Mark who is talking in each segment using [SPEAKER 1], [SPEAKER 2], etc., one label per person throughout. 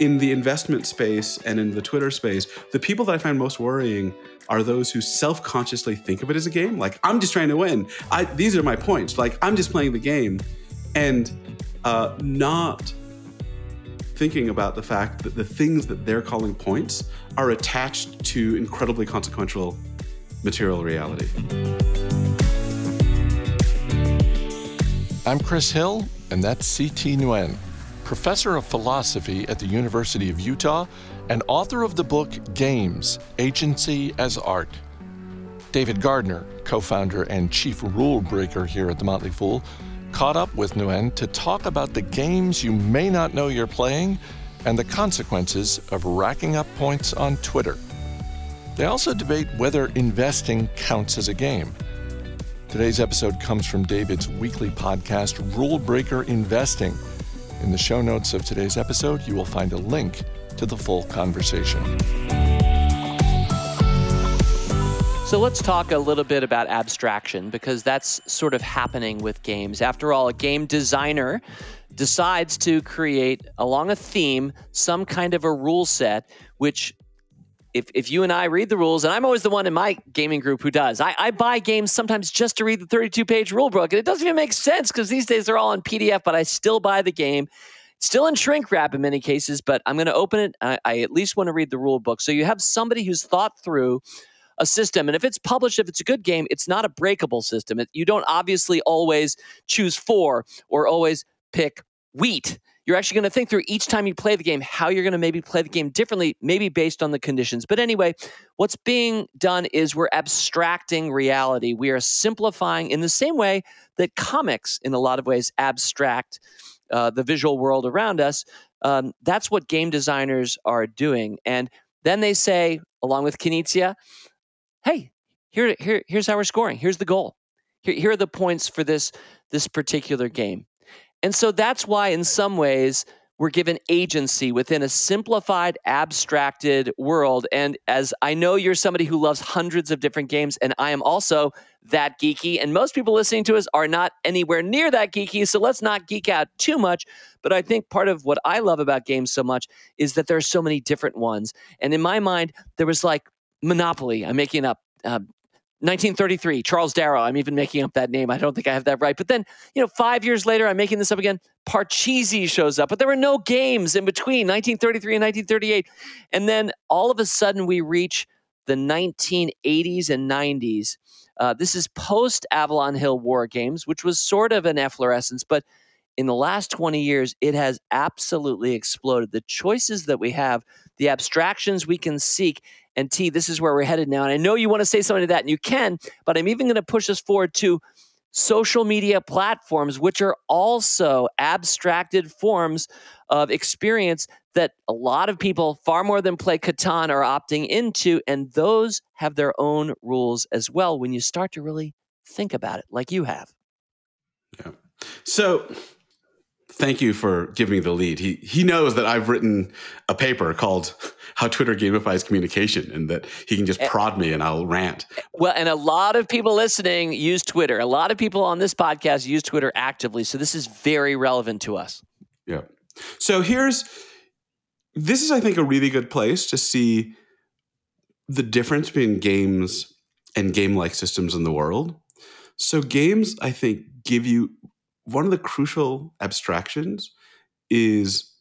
[SPEAKER 1] in the investment space and in the Twitter space, the people that I find most worrying are those who self-consciously think of it as a game. Like I'm just trying to win. I, these are my points. Like I'm just playing the game, and uh, not thinking about the fact that the things that they're calling points are attached to incredibly consequential material reality.
[SPEAKER 2] I'm Chris Hill, and that's C. Thi Nguyen, professor of philosophy at the University of Utah and author of the book Games Agency as Art. David Gardner, co founder and chief rule breaker here at The Motley Fool, caught up with Nguyen to talk about the games you may not know you're playing and the consequences of racking up points on Twitter. They also debate whether investing counts as a game. Today's episode comes from David's weekly podcast, Rule Breaker Investing. In the show notes of today's episode, you will find a link to the full conversation.
[SPEAKER 3] So let's talk a little bit about abstraction because that's sort of happening with games. After all, a game designer decides to create along a theme some kind of a rule set which if, if you and I read the rules, and I'm always the one in my gaming group who does, I, I buy games sometimes just to read the 32 page rule book. And it doesn't even make sense because these days they're all in PDF, but I still buy the game. Still in shrink wrap in many cases, but I'm going to open it. I, I at least want to read the rule book. So you have somebody who's thought through a system. And if it's published, if it's a good game, it's not a breakable system. It, you don't obviously always choose four or always pick wheat you're actually going to think through each time you play the game how you're going to maybe play the game differently, maybe based on the conditions. But anyway, what's being done is we're abstracting reality. We are simplifying in the same way that comics, in a lot of ways, abstract uh, the visual world around us. Um, that's what game designers are doing. And then they say, along with Knizia, hey, here, here, here's how we're scoring. Here's the goal. Here, here are the points for this this particular game. And so that's why, in some ways, we're given agency within a simplified, abstracted world. And as I know you're somebody who loves hundreds of different games, and I am also that geeky, and most people listening to us are not anywhere near that geeky. So let's not geek out too much. But I think part of what I love about games so much is that there are so many different ones. And in my mind, there was like Monopoly, I'm making up. Uh, 1933, Charles Darrow. I'm even making up that name. I don't think I have that right. But then, you know, five years later, I'm making this up again. Parcheesi shows up, but there were no games in between 1933 and 1938. And then all of a sudden, we reach the 1980s and 90s. Uh, this is post Avalon Hill War Games, which was sort of an efflorescence, but in the last 20 years, it has absolutely exploded. The choices that we have, the abstractions we can seek, and T, this is where we're headed now. And I know you want to say something to that, and you can, but I'm even going to push us forward to social media platforms, which are also abstracted forms of experience that a lot of people, far more than play Catan, are opting into. And those have their own rules as well when you start to really think about it, like you have.
[SPEAKER 1] Yeah. So thank you for giving me the lead. He he knows that I've written a paper called "How Twitter Gamifies Communication," and that he can just eh, prod me and I'll rant.
[SPEAKER 3] Well, and a lot of people listening use Twitter. A lot of people on this podcast use Twitter actively, so this is very relevant to us.
[SPEAKER 1] Yeah. So here's this is I think a really good place to see the difference between games and game-like systems in the world. So games, I think, give you one of the crucial abstractions is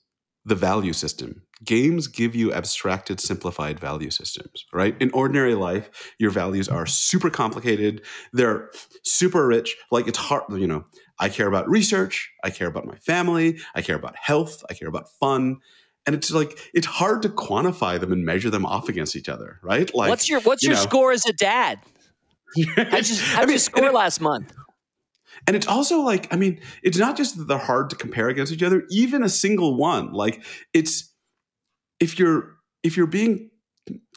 [SPEAKER 1] the value system. Games give you abstracted, simplified value systems, right? In ordinary life, your values are super complicated. They're super rich. Like it's hard, you know, I care about research. I care about my family. I care about health. I care about fun. And it's like, it's hard to quantify them and measure them off against each other, right? Like,
[SPEAKER 3] what's your, what's you your know, score as a dad? I just, I mean, score last month?
[SPEAKER 1] And it's also like, I mean, it's not just that they're hard to compare against each other, even a single one. Like it's if you're if you're being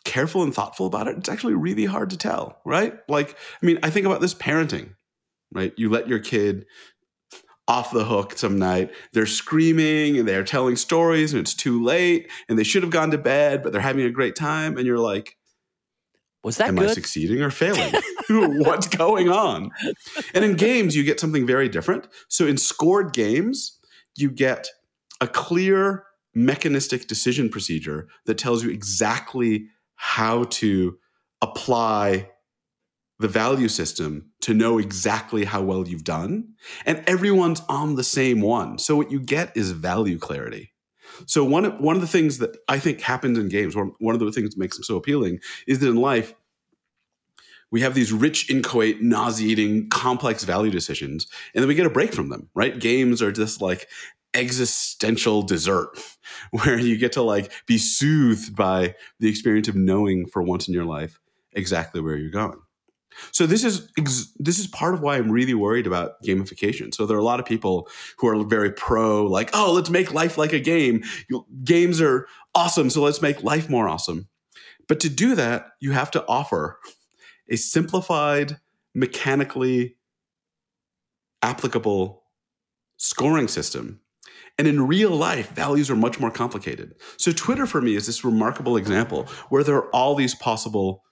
[SPEAKER 1] careful and thoughtful about it, it's actually really hard to tell, right? Like, I mean, I think about this parenting, right? You let your kid off the hook some night. They're screaming and they're telling stories and it's too late and they should have gone to bed, but they're having a great time. And you're like,
[SPEAKER 3] was that
[SPEAKER 1] Am
[SPEAKER 3] good?
[SPEAKER 1] I succeeding or failing? What's going on? And in games, you get something very different. So in scored games, you get a clear mechanistic decision procedure that tells you exactly how to apply the value system to know exactly how well you've done. And everyone's on the same one. So what you get is value clarity. So one of, one of the things that I think happens in games, one, one of the things that makes them so appealing, is that in life, we have these rich, inchoate, nauseating, complex value decisions, and then we get a break from them, right? Games are just like existential dessert where you get to like be soothed by the experience of knowing for once in your life exactly where you're going. So this is this is part of why I'm really worried about gamification. So there are a lot of people who are very pro, like, oh, let's make life like a game. Games are awesome, so let's make life more awesome. But to do that, you have to offer a simplified, mechanically applicable scoring system. And in real life, values are much more complicated. So Twitter for me is this remarkable example where there are all these possible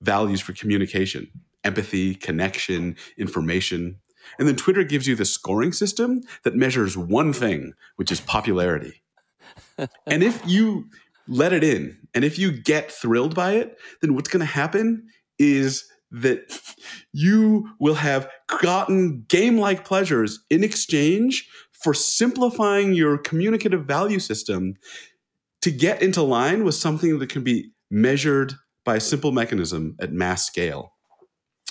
[SPEAKER 1] values for communication empathy, connection, information. And then Twitter gives you the scoring system that measures one thing, which is popularity. and if you let it in and if you get thrilled by it, then what's going to happen is that you will have gotten game like pleasures in exchange for simplifying your communicative value system to get into line with something that can be measured by a simple mechanism at mass scale.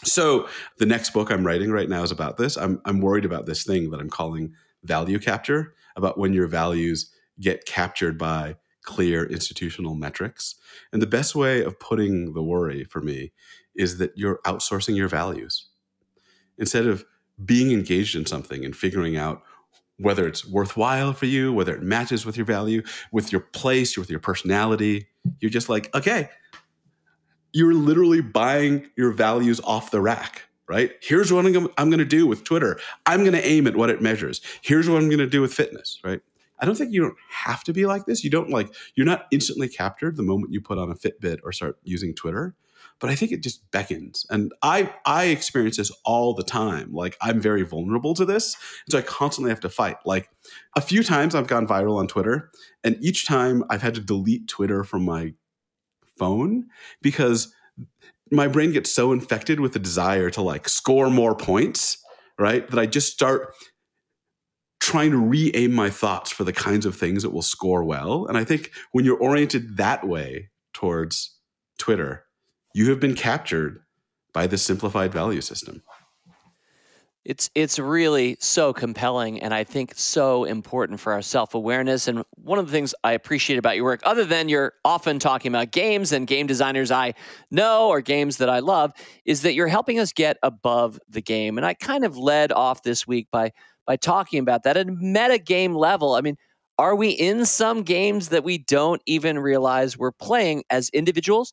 [SPEAKER 1] So the next book I'm writing right now is about this. I'm I'm worried about this thing that I'm calling value capture, about when your values get captured by clear institutional metrics. And the best way of putting the worry for me is that you're outsourcing your values. Instead of being engaged in something and figuring out whether it's worthwhile for you, whether it matches with your value, with your place, with your personality, you're just like, okay, you're literally buying your values off the rack, right? Here's what I'm, going to do with Twitter. I'm going to aim at what it measures. Here's what I'm going to do with fitness, right? I don't think you don't have to be like this. You don't like, you're not instantly captured the moment you put on a Fitbit or start using Twitter. But I think it just beckons. And I I experience this all the time. Like I'm very vulnerable to this. And so I constantly have to fight. Like a few times I've gone viral on Twitter, and each time I've had to delete Twitter from my phone because my brain gets so infected with the desire to like score more points, right? That I just start trying to re-aim my thoughts for the kinds of things that will score well. And I think when you're oriented that way towards Twitter, you have been captured by this simplified value system.
[SPEAKER 3] It's it's really so compelling and I think so important for our self-awareness and one of the things I appreciate about your work other than you're often talking about games and game designers I know or games that I love is that you're helping us get above the game and I kind of led off this week by by talking about that at a meta game level. I mean, are we in some games that we don't even realize we're playing as individuals?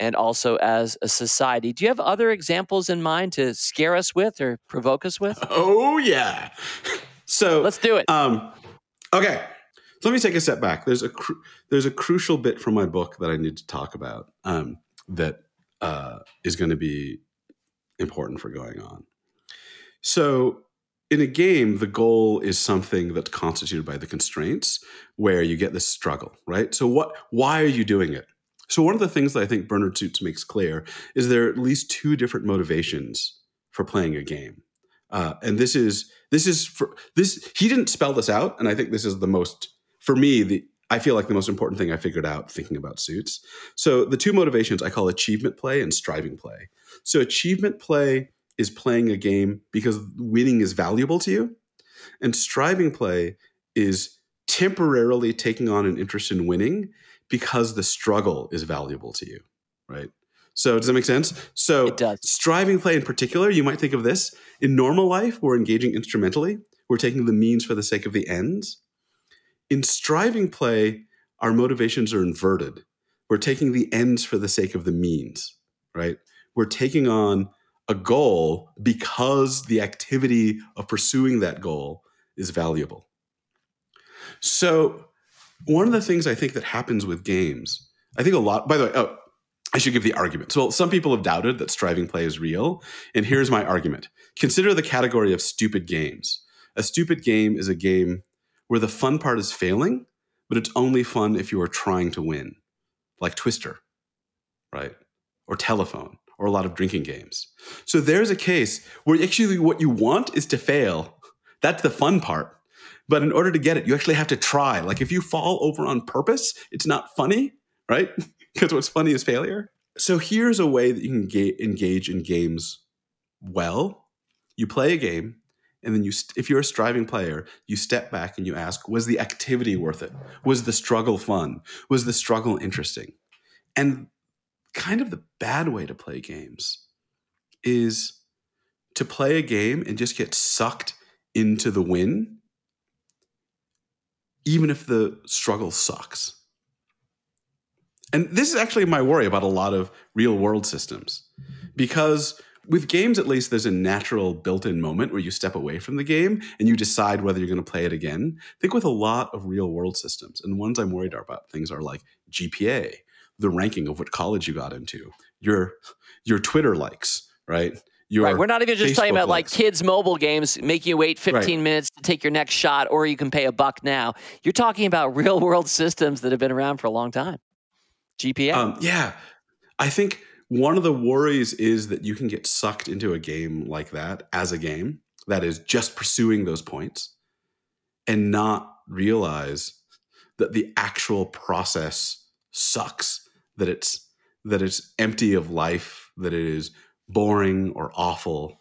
[SPEAKER 3] And also as a society. Do you have other examples in mind to scare us with or provoke us with?
[SPEAKER 1] Oh yeah. So
[SPEAKER 3] let's do it.
[SPEAKER 1] Um, okay. So let me take a step back. There's a cru- there's a crucial bit from my book that I need to talk about um, that uh, is going to be important for going on. So in a game, the goal is something that's constituted by the constraints, where you get this struggle, right? So what? Why are you doing it? So one of the things that I think Bernard Suits makes clear is there are at least two different motivations for playing a game. Uh, and this is this is for this he didn't spell this out and i think this is the most for me the i feel like the most important thing i figured out thinking about suits so the two motivations i call achievement play and striving play so achievement play is playing a game because winning is valuable to you and striving play is temporarily taking on an interest in winning because the struggle is valuable to you, right? So does that make sense? So striving play in particular, you might think of this in normal life, we're engaging instrumentally, we're taking the means for the sake of the ends. In striving play, our motivations are inverted. We're taking the ends for the sake of the means, right? We're taking on a goal because the activity of pursuing that goal is valuable. So one of the things I think that happens with games, I think a lot, by the way, oh, I should give the argument. So some people have doubted that striving play is real. And here's my argument consider the category of stupid games. A stupid game is a game where the fun part is failing, but it's only fun if you are trying to win, like Twister, right? Or Telephone, or a lot of drinking games. So there's a case where actually what you want is to fail. That's the fun part. But in order to get it, you actually have to try. Like if you fall over on purpose, it's not funny, right? because what's funny is failure. So here's a way that you can ga- engage in games well. You play a game, and then you, st- if you're a striving player, you step back and you ask, was the activity worth it? Was the struggle fun? Was the struggle interesting? And kind of the bad way to play games is to play a game and just get sucked into the win, even if the struggle sucks. And this is actually my worry about a lot of real world systems. Because with games, at least, there's a natural built in moment where you step away from the game and you decide whether you're going to play it again. I think with a lot of real world systems, and the ones I'm worried about, things are like GPA, the ranking of what college you got into, your your Twitter likes, right? Your
[SPEAKER 3] right. We're not even just
[SPEAKER 1] Facebook
[SPEAKER 3] talking about like kids' mobile games, making you wait 15
[SPEAKER 1] Right.
[SPEAKER 3] minutes to take your next shot, or you can pay a buck now. You're talking about real world systems that have been around for a long time. GPA.
[SPEAKER 1] Um, yeah, I think one of the worries is that you can get sucked into a game like that as a game that is just pursuing those points and not realize that the actual process sucks that it's that it's empty of life that it is boring or awful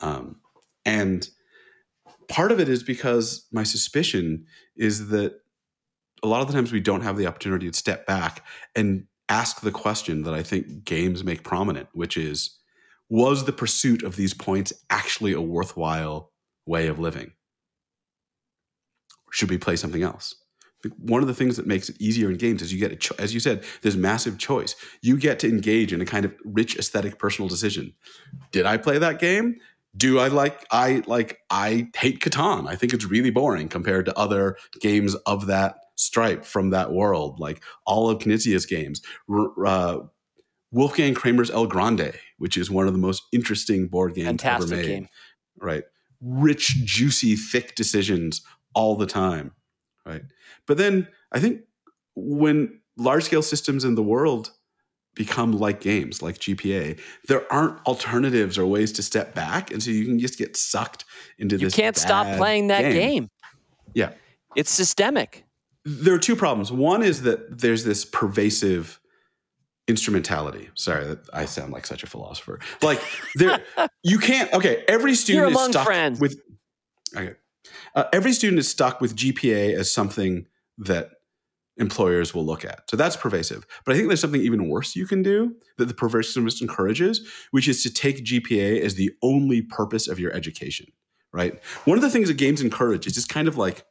[SPEAKER 1] um, and part of it is because my suspicion is that a lot of the times we don't have the opportunity to step back and ask the question that I think games make prominent, which is was the pursuit of these points actually a worthwhile way of living? Should we play something else? One of the things that makes it easier in games is you get, a cho- as you said, there's massive choice. You get to engage in a kind of rich aesthetic personal decision. Did I play that game? Do I like I like I hate Catan. I think it's really boring compared to other games of that stripe from that world, like all of Knizia's games. R- uh, Wolfgang Kramer's El Grande, which is one of the most interesting board games
[SPEAKER 3] Fantastic
[SPEAKER 1] ever made.
[SPEAKER 3] game.
[SPEAKER 1] Right. Rich, juicy, thick decisions all the time. Right. But then I think when large scale systems in the world become like games, like GPA, there aren't alternatives or ways to step back. And so you can just get sucked into
[SPEAKER 3] you
[SPEAKER 1] this.
[SPEAKER 3] You can't stop playing that game.
[SPEAKER 1] Yeah.
[SPEAKER 3] It's systemic.
[SPEAKER 1] There are two problems. One is that there's this pervasive instrumentality. Sorry, that I sound like such a philosopher. Like there, you can't. Okay, every student
[SPEAKER 3] You're
[SPEAKER 1] is stuck
[SPEAKER 3] friends.
[SPEAKER 1] with. Okay, uh, every student is stuck with GPA as something that employers will look at. So that's pervasive. But I think there's something even worse you can do that the perversiveness encourages, which is to take GPA as the only purpose of your education. Right. One of the things that games encourage is just kind of like.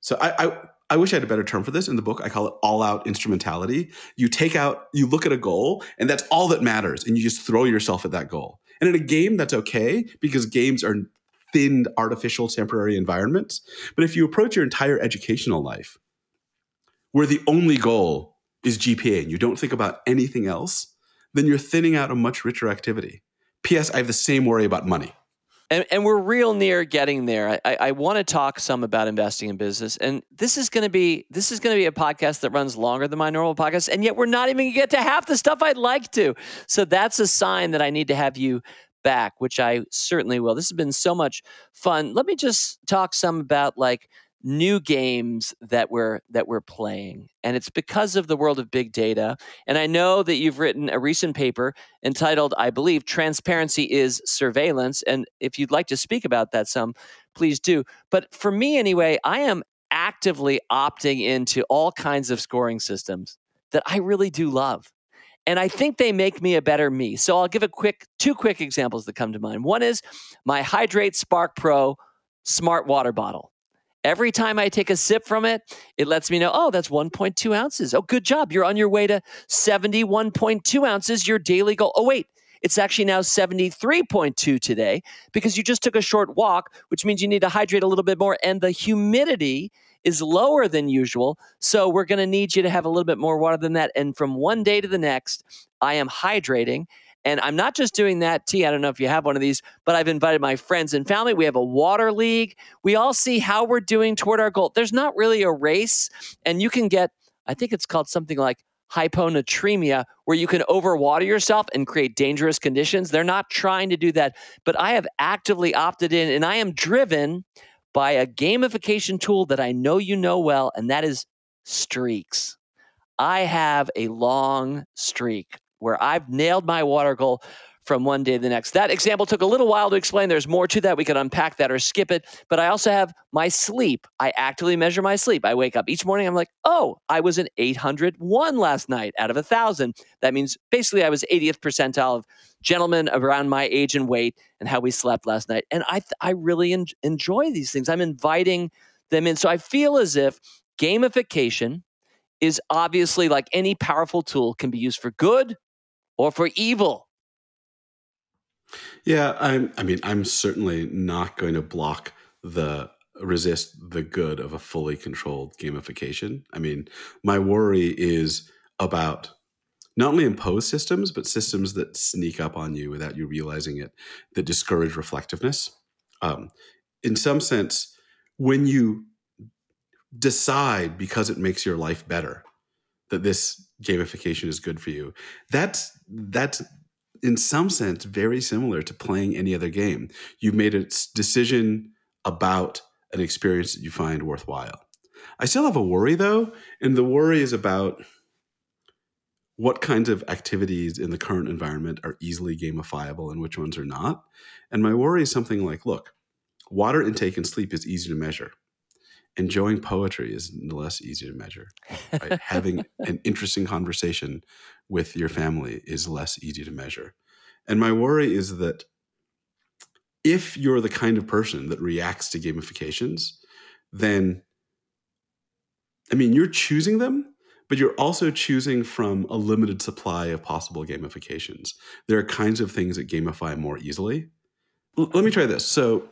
[SPEAKER 1] So I, I I wish I had a better term for this in the book. I call it all out instrumentality. You take out, you look at a goal, and that's all that matters, and you just throw yourself at that goal. And in a game, that's okay because games are thinned, artificial, temporary environments. But if you approach your entire educational life where the only goal is GPA and you don't think about anything else, then you're thinning out a much richer activity. P.S. I have the same worry about money.
[SPEAKER 3] And, and we're real near getting there. I, I want to talk some about investing in business, and this is going to be this is going to be a podcast that runs longer than my normal podcast, and yet we're not even going to get to half the stuff I'd like to. So that's a sign that I need to have you back, which I certainly will. This has been so much fun. Let me just talk some about like new games that we're that we're playing and it's because of the world of big data and i know that you've written a recent paper entitled i believe transparency is surveillance and if you'd like to speak about that some please do but for me anyway i am actively opting into all kinds of scoring systems that i really do love and I think they make me a better me. So I'll give a quick two quick examples that come to mind. One is my HidrateSpark Pro smart water bottle. Every time I take a sip from it, it lets me know, oh, that's 1.2 ounces. Oh, good job. You're on your way to 71.2 ounces, your daily goal. Oh, wait, it's actually now 73.2 today because you just took a short walk, which means you need to hydrate a little bit more. And the humidity is lower than usual. So we're going to need you to have a little bit more water than that. And from one day to the next, I am hydrating. And I'm not just doing that, T. I don't know if you have one of these, but I've invited my friends and family. We have a water league. We all see how we're doing toward our goal. There's not really a race, and you can get, I think it's called something like hyponatremia, where you can overwater yourself and create dangerous conditions. They're not trying to do that, but I have actively opted in, and I am driven by a gamification tool that I know you know well, and that is streaks. I have a long streak where I've nailed my water goal from one day to the next. That example took a little while to explain. There's more to that. We could unpack that or skip it. But I also have my sleep. I actively measure my sleep. I wake up each morning. I'm like, oh, I was an 801 last night out of a thousand. That means basically I was 80th percentile of gentlemen around my age and weight and how we slept last night. And I, I really en- enjoy these things. I'm inviting them in. So I feel as if gamification is obviously like any powerful tool can be used for good or for evil.
[SPEAKER 1] Yeah, I'm I mean, I'm certainly not going to block the resist the good of a fully controlled gamification. I mean, my worry is about not only imposed systems, but systems that sneak up on you without you realizing it, that discourage reflectiveness. Um, in some sense, when you decide because it makes your life better that this gamification is good for you, that's that's in some sense very similar to playing any other game. You've made a decision about an experience that you find worthwhile. I still have a worry though, and the worry is about what kinds of activities in the current environment are easily gamifiable and which ones are not. And my worry is something like look, water intake and sleep is easy to measure. Enjoying poetry is less easy to measure. Right? Having an interesting conversation with your family is less easy to measure. And my worry is that if you're the kind of person that reacts to gamifications, then I mean, you're choosing them, but you're also choosing from a limited supply of possible gamifications. There are kinds of things that gamify more easily. L- let me try this. So,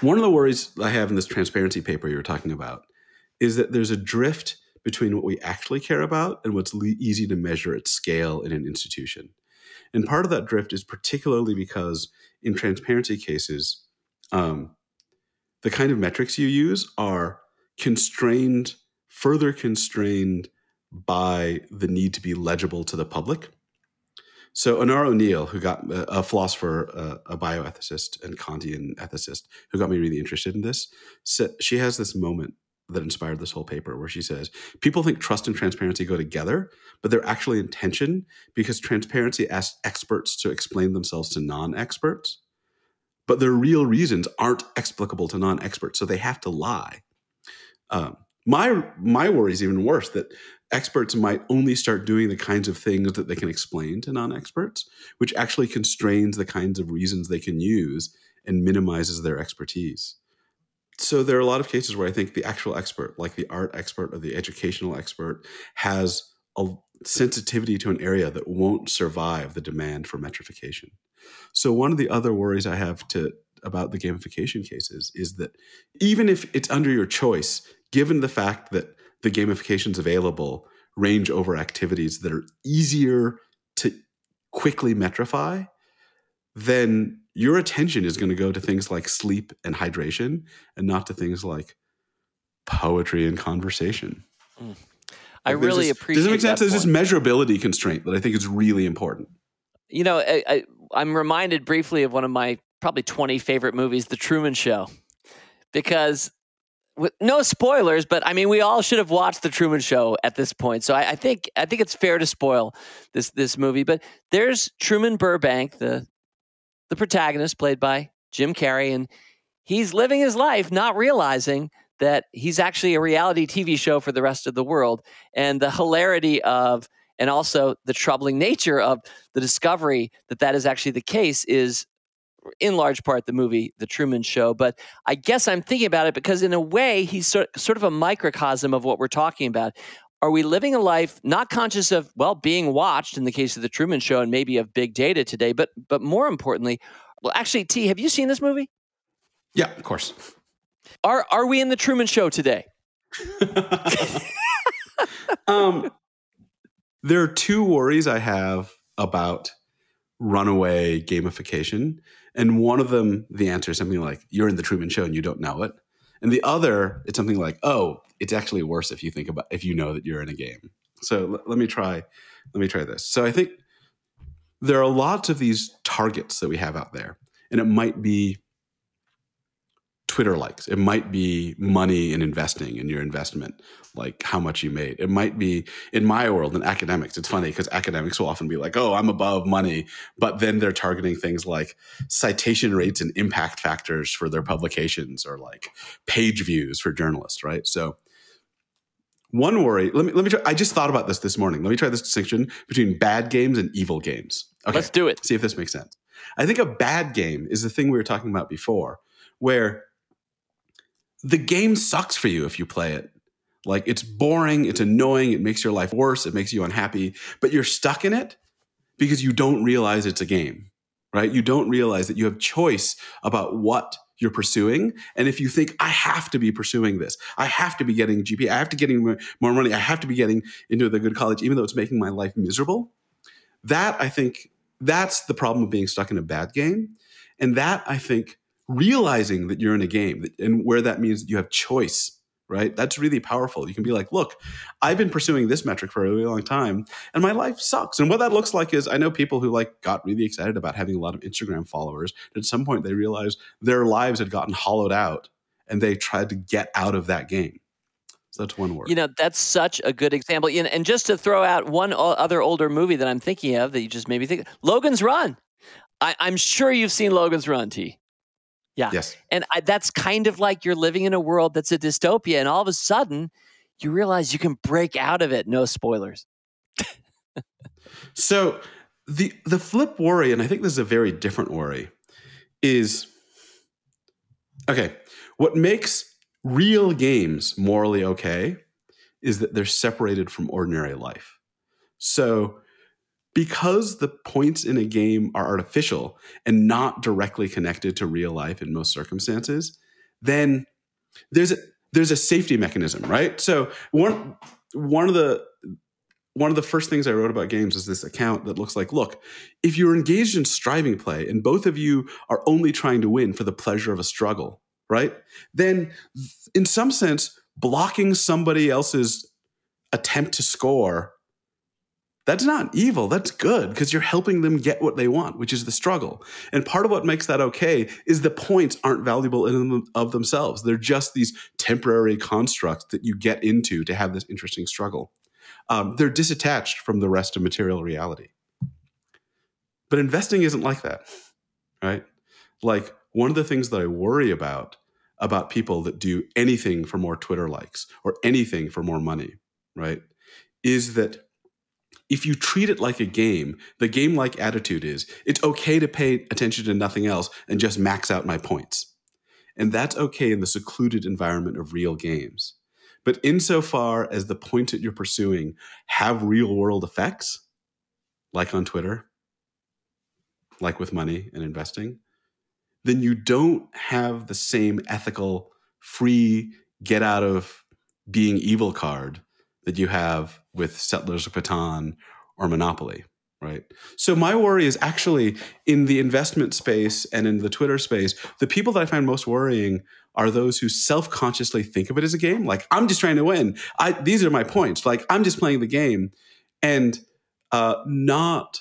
[SPEAKER 1] one of the worries I have in this transparency paper you were talking about is that there's a drift between what we actually care about and what's le- easy to measure at scale in an institution. And part of that drift is particularly because in transparency cases, um, the kind of metrics you use are constrained, further constrained by the need to be legible to the public. So Onora O'Neill, who got a philosopher, a bioethicist, and Kantian ethicist, who got me really interested in this, she has this moment that inspired this whole paper where she says people think trust and transparency go together but they're actually in tension because transparency asks experts to explain themselves to non-experts but their real reasons aren't explicable to non-experts so they have to lie. Um, my my worry is even worse that experts might only start doing the kinds of things that they can explain to non-experts which actually constrains the kinds of reasons they can use and minimizes their expertise so there are a lot of cases where I think the actual expert, like the art expert or the educational expert, has a sensitivity to an area that won't survive the demand for metrification. So one of the other worries I have to about the gamification cases is that even if it's under your choice, given the fact that the gamifications available range over activities that are easier to quickly metrify, then your attention is going to go to things like sleep and hydration and not to things like poetry and conversation.
[SPEAKER 3] Mm. I like really
[SPEAKER 1] this,
[SPEAKER 3] appreciate.
[SPEAKER 1] Does it make sense? There's this measurability constraint that I think is really important.
[SPEAKER 3] You know, I, am reminded briefly of one of my probably 20 favorite movies, The Truman Show, because with no spoilers, but I mean, we all should have watched The Truman Show at this point. So I, I think I think it's fair to spoil this this movie. But there's Truman Burbank, the the protagonist, played by Jim Carrey, and he's living his life not realizing that he's actually a reality TV show for the rest of the world. And the hilarity of, and also the troubling nature of the discovery that that is actually the case is in large part the movie The Truman Show. But I guess I'm thinking about it because, in a way, he's sort, sort of a microcosm of what we're talking about. Are we living a life not conscious of, well, being watched in the case of The Truman Show and maybe of big data today, but, but more importantly, well, actually, T, have you seen this movie?
[SPEAKER 1] Yeah, of course.
[SPEAKER 3] Are, are we in The Truman Show today?
[SPEAKER 1] um, there are two worries I have about runaway gamification. And one of them, the answer is something like, you're in the Truman Show and you don't know it. And the other, it's something like, oh, it's actually worse if you think about if you know that you're in a game. So l- let me try, let me try this. So I think there are lots of these targets that we have out there, and it might be Twitter likes. It might be money in investing in your investment, like how much you made. It might be in my world in academics. It's funny because academics will often be like, "Oh, I'm above money," but then they're targeting things like citation rates and impact factors for their publications, or like page views for journalists, right? So. One worry. Let me let me try. I just thought about this this morning. Let me try this distinction between bad games and evil games. Okay,
[SPEAKER 3] Let's do it.
[SPEAKER 1] See if this makes sense. I think a bad game is the thing we were talking about before, where the game sucks for you if you play it. Like it's boring, it's annoying, it makes your life worse, it makes you unhappy, but you're stuck in it because you don't realize it's a game, right? You don't realize that you have choice about what you're pursuing. And if you think, I have to be pursuing this, I have to be getting GP, I have to getting more money, I have to be getting into the good college, even though it's making my life miserable, that I think that's the problem of being stuck in a bad game. And that I think realizing that you're in a game and where that means you have choice right that's really powerful you can be like look i've been pursuing this metric for a really long time and my life sucks and what that looks like is i know people who like got really excited about having a lot of instagram followers at some point they realized their lives had gotten hollowed out and they tried to get out of that game so that's one word
[SPEAKER 3] You know, that's such a good example. And just to throw out one other older movie that I'm thinking of that you just made me think Logan's Run. I, I'm sure you've seen Logan's Run, T. Yeah.
[SPEAKER 1] yes
[SPEAKER 3] And I, that's kind of like you're living in a world that's a dystopia, and all of a sudden you realize you can break out of it. No spoilers.
[SPEAKER 1] So the the flip worry, and I think this is a very different worry, is okay. What makes real games morally okay is that they're separated from ordinary life. So because the points in a game are artificial and not directly connected to real life in most circumstances, then there's a there's a safety mechanism, right? So one one of the one of the first things I wrote about games is this account that looks like, look, if you're engaged in striving play and both of you are only trying to win for the pleasure of a struggle, right? Then, in some sense, blocking somebody else's attempt to score, that's not evil. That's good because you're helping them get what they want, which is the struggle. And part of what makes that okay is the points aren't valuable in of themselves. They're just these temporary constructs that you get into to have this interesting struggle um, they're disattached from the rest of material reality. But investing isn't like that, right? Like one of the things that I worry about about people that do anything for more Twitter likes or anything for more money, right, is that if you treat it like a game, the game like attitude is it's okay to pay attention to nothing else and just max out my points. And that's okay in the secluded environment of real games. But insofar as the points that you're pursuing have real world effects, like on Twitter, like with money and investing, then you don't have the same ethical, free, get out of being evil card that you have with Settlers of Catan or Monopoly, right? So my worry is actually in the investment space and in the Twitter space, the people that I find most worrying are those who self-consciously think of it as a game. Like I'm just trying to win. I these are my points. Like I'm just playing the game, and uh, not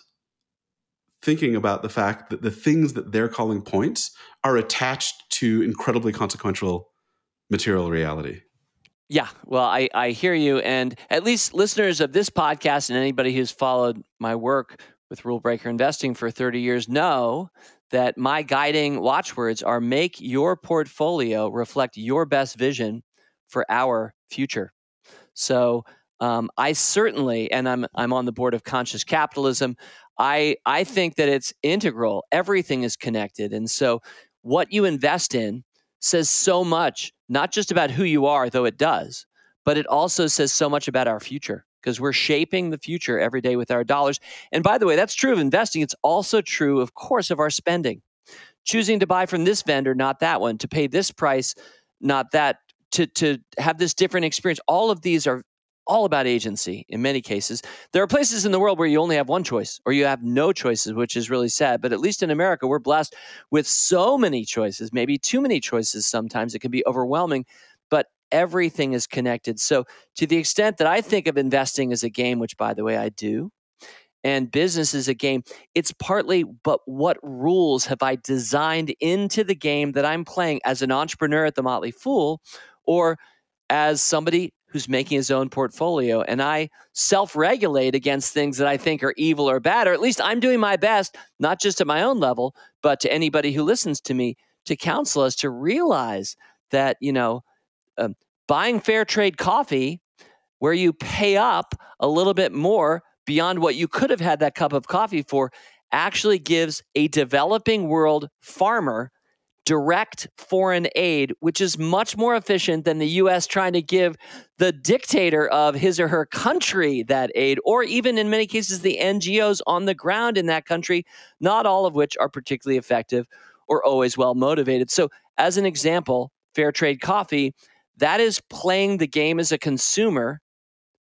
[SPEAKER 1] thinking about the fact that the things that they're calling points are attached to incredibly consequential material reality.
[SPEAKER 3] Yeah, well, I, I hear you. And at least listeners of this podcast and anybody who's followed my work with Rule Breaker Investing for 30 years know that my guiding watchwords are make your portfolio reflect your best vision for our future. So um, I certainly, and I'm I'm on the board of Conscious Capitalism. I I think that it's integral. Everything is connected, and so what you invest in says so much, not just about who you are, though it does, but it also says so much about our future because we're shaping the future every day with our dollars. And by the way, that's true of investing. It's also true, of course, of our spending. Choosing to buy from this vendor, not that one, to pay this price, not that, to, to have this different experience. All of these are all about agency in many cases. There are places in the world where you only have one choice or you have no choices, which is really sad. But at least in America, we're blessed with so many choices, maybe too many choices sometimes. It can be overwhelming, but everything is connected. So, to the extent that I think of investing as a game, which by the way, I do, and business is a game, it's partly, but what rules have I designed into the game that I'm playing as an entrepreneur at the Motley Fool or as somebody who's making his own portfolio. And I self regulate against things that I think are evil or bad, or at least I'm doing my best, not just at my own level, but to anybody who listens to me to counsel us to realize that, you know, um, buying fair trade coffee where you pay up a little bit more beyond what you could have had that cup of coffee for actually gives a developing world farmer direct foreign aid, which is much more efficient than the U.S. trying to give the dictator of his or her country that aid, or even in many cases, the NGOs on the ground in that country, not all of which are particularly effective or always well motivated. So, as an example, fair trade coffee, that is playing the game as a consumer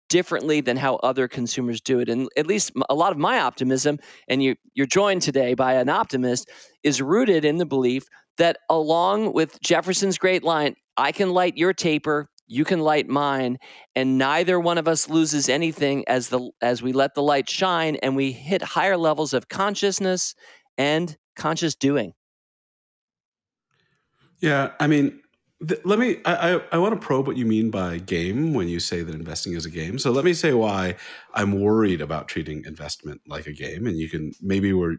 [SPEAKER 3] differently than how other consumers do it. And at least a lot of my optimism, and you, you're joined today by an optimist, is rooted in the belief that along with Jefferson's great line, I can light your taper, you can light mine, and neither one of us loses anything as the as we let the light shine and we hit higher levels of consciousness and conscious doing.
[SPEAKER 1] Yeah, I mean, let me. I, I, I want to probe what you mean by game when you say that investing is a game. So let me say why I'm worried about treating investment like a game, and you can maybe we're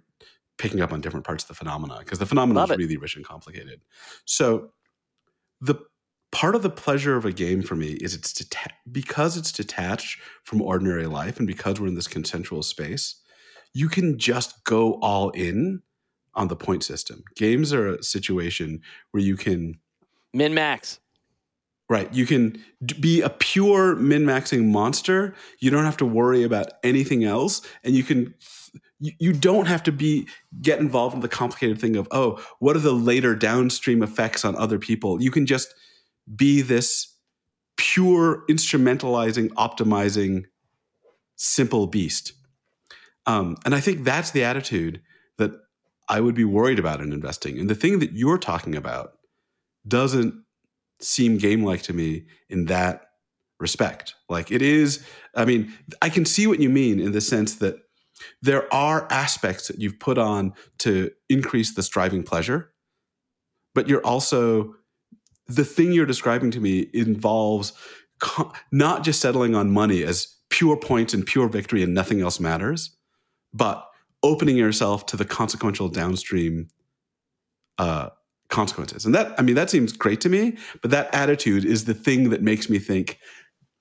[SPEAKER 1] picking up on different parts of the phenomena because the phenomena Love is it. really rich and complicated. So the part of the pleasure of a game for me is it's deta- because it's detached from ordinary life, and because we're in this consensual space, you can just go all in on the point system. Games are a situation where you can
[SPEAKER 3] Min max.
[SPEAKER 1] Right. You can be a pure min maxing monster. You don't have to worry about anything else. And you can, you don't have to be, get involved in the complicated thing of, oh, what are the later downstream effects on other people? You can just be this pure instrumentalizing, optimizing, simple beast. Um, and I think that's the attitude that I would be worried about in investing. And the thing that you're talking about doesn't seem game like to me in that respect. Like it is, I mean, I can see what you mean in the sense that there are aspects that you've put on to increase the striving pleasure, but you're also, the thing you're describing to me involves co- not just settling on money as pure points and pure victory and nothing else matters, but opening yourself to the consequential downstream uh, consequences. And that, I mean, that seems great to me, but that attitude is the thing that makes me think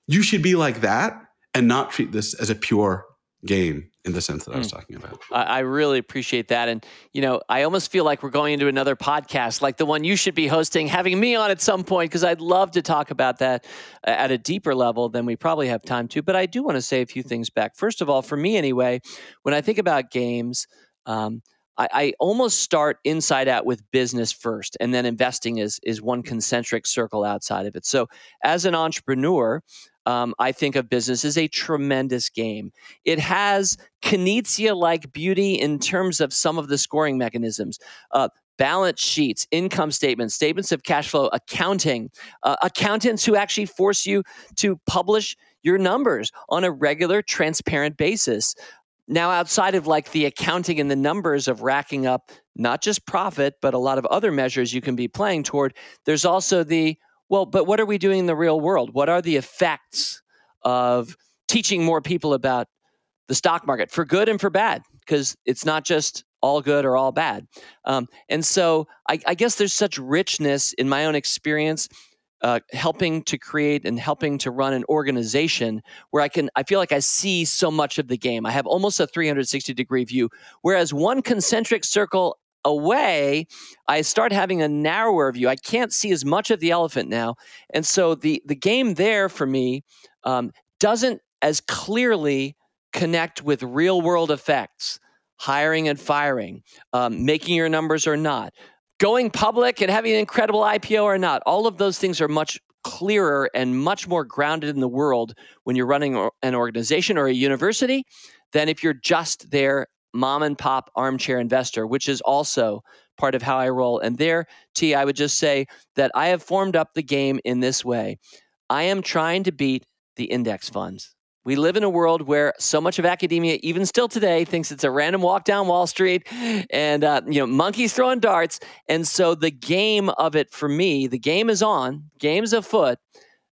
[SPEAKER 1] you should be like that and not treat this as a pure game in the sense that I was hmm. talking about.
[SPEAKER 3] I really appreciate that. And, you know, I almost feel like we're going into another podcast like the one you should be hosting, having me on at some point, because I'd love to talk about that at a deeper level than we probably have time to. But I do want to say a few things back. First of all, for me anyway, when I think about games, um, I, I, almost start inside out with business first, and then investing is is one concentric circle outside of it. So, as an entrepreneur, um, I think of business as a tremendous game. It has Knizia like beauty in terms of some of the scoring mechanisms. Uh, balance sheets, income statements, statements of cash flow, accounting, uh, accountants who actually force you to publish your numbers on a regular, transparent basis. Now, outside of like the accounting and the numbers of racking up not just profit, but a lot of other measures you can be playing toward, there's also the well, but what are we doing in the real world? What are the effects of teaching more people about the stock market for good and for bad? Because it's not just all good or all bad. Um, and so I, I guess there's such richness in my own experience uh, helping to create and helping to run an organization where I can, I feel like I see so much of the game. I have almost a 360 degree view. Whereas one concentric circle away, I start having a narrower view. I can't see as much of the elephant now. And so the, the game there for me um, doesn't as clearly connect with real world effects hiring and firing, um, making your numbers or not, going public and having an incredible IPO or not. All of those things are much clearer and much more grounded in the world when you're running an organization or a university than if you're just their mom and pop armchair investor, which is also part of how I roll. And there, T, I would just say that I have formed up the game in this way. I am trying to beat the index funds. We live in a world where so much of academia, even still today, thinks it's a random walk down Wall Street and uh, you know monkeys throwing darts. And so the game of it for me, the game is on, game's afoot.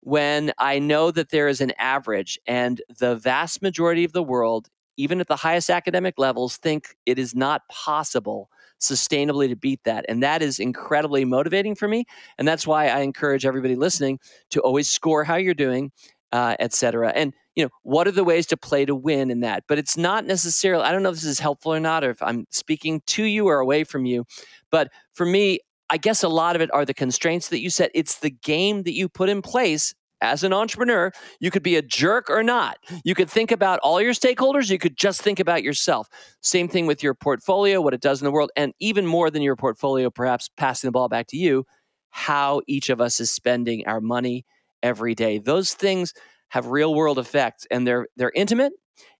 [SPEAKER 3] When I know that there is an average, and the vast majority of the world, even at the highest academic levels, think it is not possible sustainably to beat that. And that is incredibly motivating for me. And that's why I encourage everybody listening to always score how you're doing, uh, et cetera. And you know, what are the ways to play to win in that? But it's not necessarily, I don't know if this is helpful or not, or if I'm speaking to you or away from you. But for me, I guess a lot of it are the constraints that you set. It's the game that you put in place as an entrepreneur. You could be a jerk or not. You could think about all your stakeholders. You could just think about yourself. Same thing with your portfolio, what it does in the world, and even more than your portfolio, perhaps passing the ball back to you, how each of us is spending our money every day. Those things have real world effects and they're they're intimate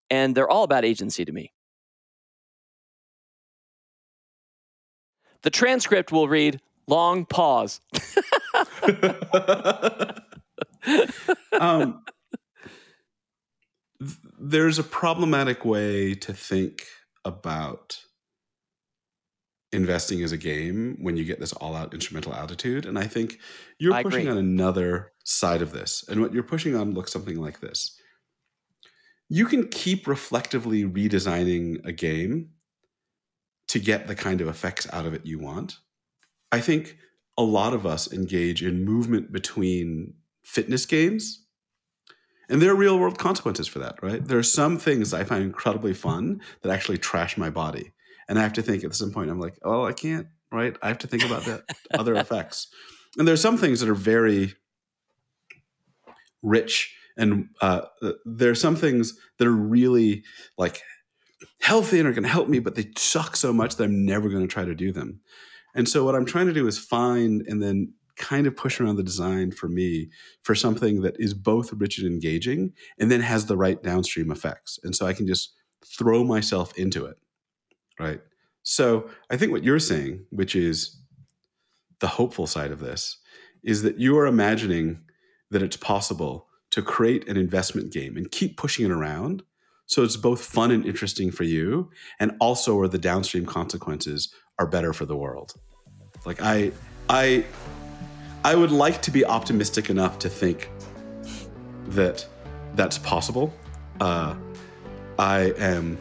[SPEAKER 3] and they're all about agency to me. The transcript will read long pause. um,
[SPEAKER 1] th- there's a problematic way to think about investing as a game when you get this all out instrumental attitude. And I think you're I pushing agree. on another side of this. And what you're pushing on looks something like this you can keep reflectively redesigning a game to get the kind of effects out of it you want. I think a lot of us engage in movement between fitness games. And there are real world consequences for that, right? There are some things I find incredibly fun that actually trash my body and I have to think at some point I'm like, oh, I can't, right? I have to think about the other effects. And there are some things that are very rich, and uh, there are some things that are really like healthy and are going to help me, but they suck so much that I'm never going to try to do them. And so what I'm trying to do is find and then kind of push around the design for me for something that is both rich and engaging and then has the right downstream effects. And so I can just throw myself into it right? So I think what you're saying, which is the hopeful side of this, is that you are imagining that it's possible to create an investment game and keep pushing it around so it's both fun and interesting for you and also where the downstream consequences are better for the world like i i i would like to be optimistic enough to think that that's possible uh, i am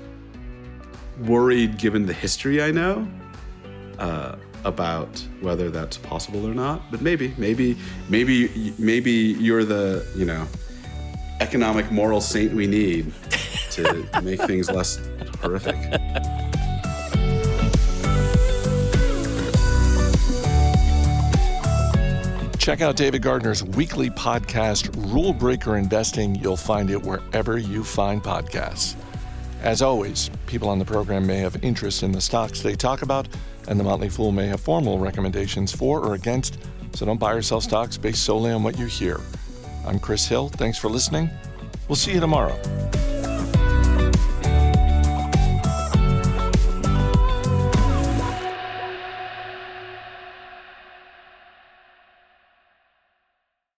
[SPEAKER 1] worried, given the history I know, uh, about whether that's possible or not. But maybe, maybe, maybe, maybe you're the you know economic moral saint we need to make things less horrific.
[SPEAKER 2] Check out David Gardner's weekly podcast, Rule Breaker Investing. You'll find it wherever you find podcasts. As always, people on the program may have interest in the stocks they talk about, and the Motley Fool may have formal recommendations for or against, so don't buy or sell stocks based solely on what you hear. I'm Chris Hill. Thanks for listening. We'll see you tomorrow.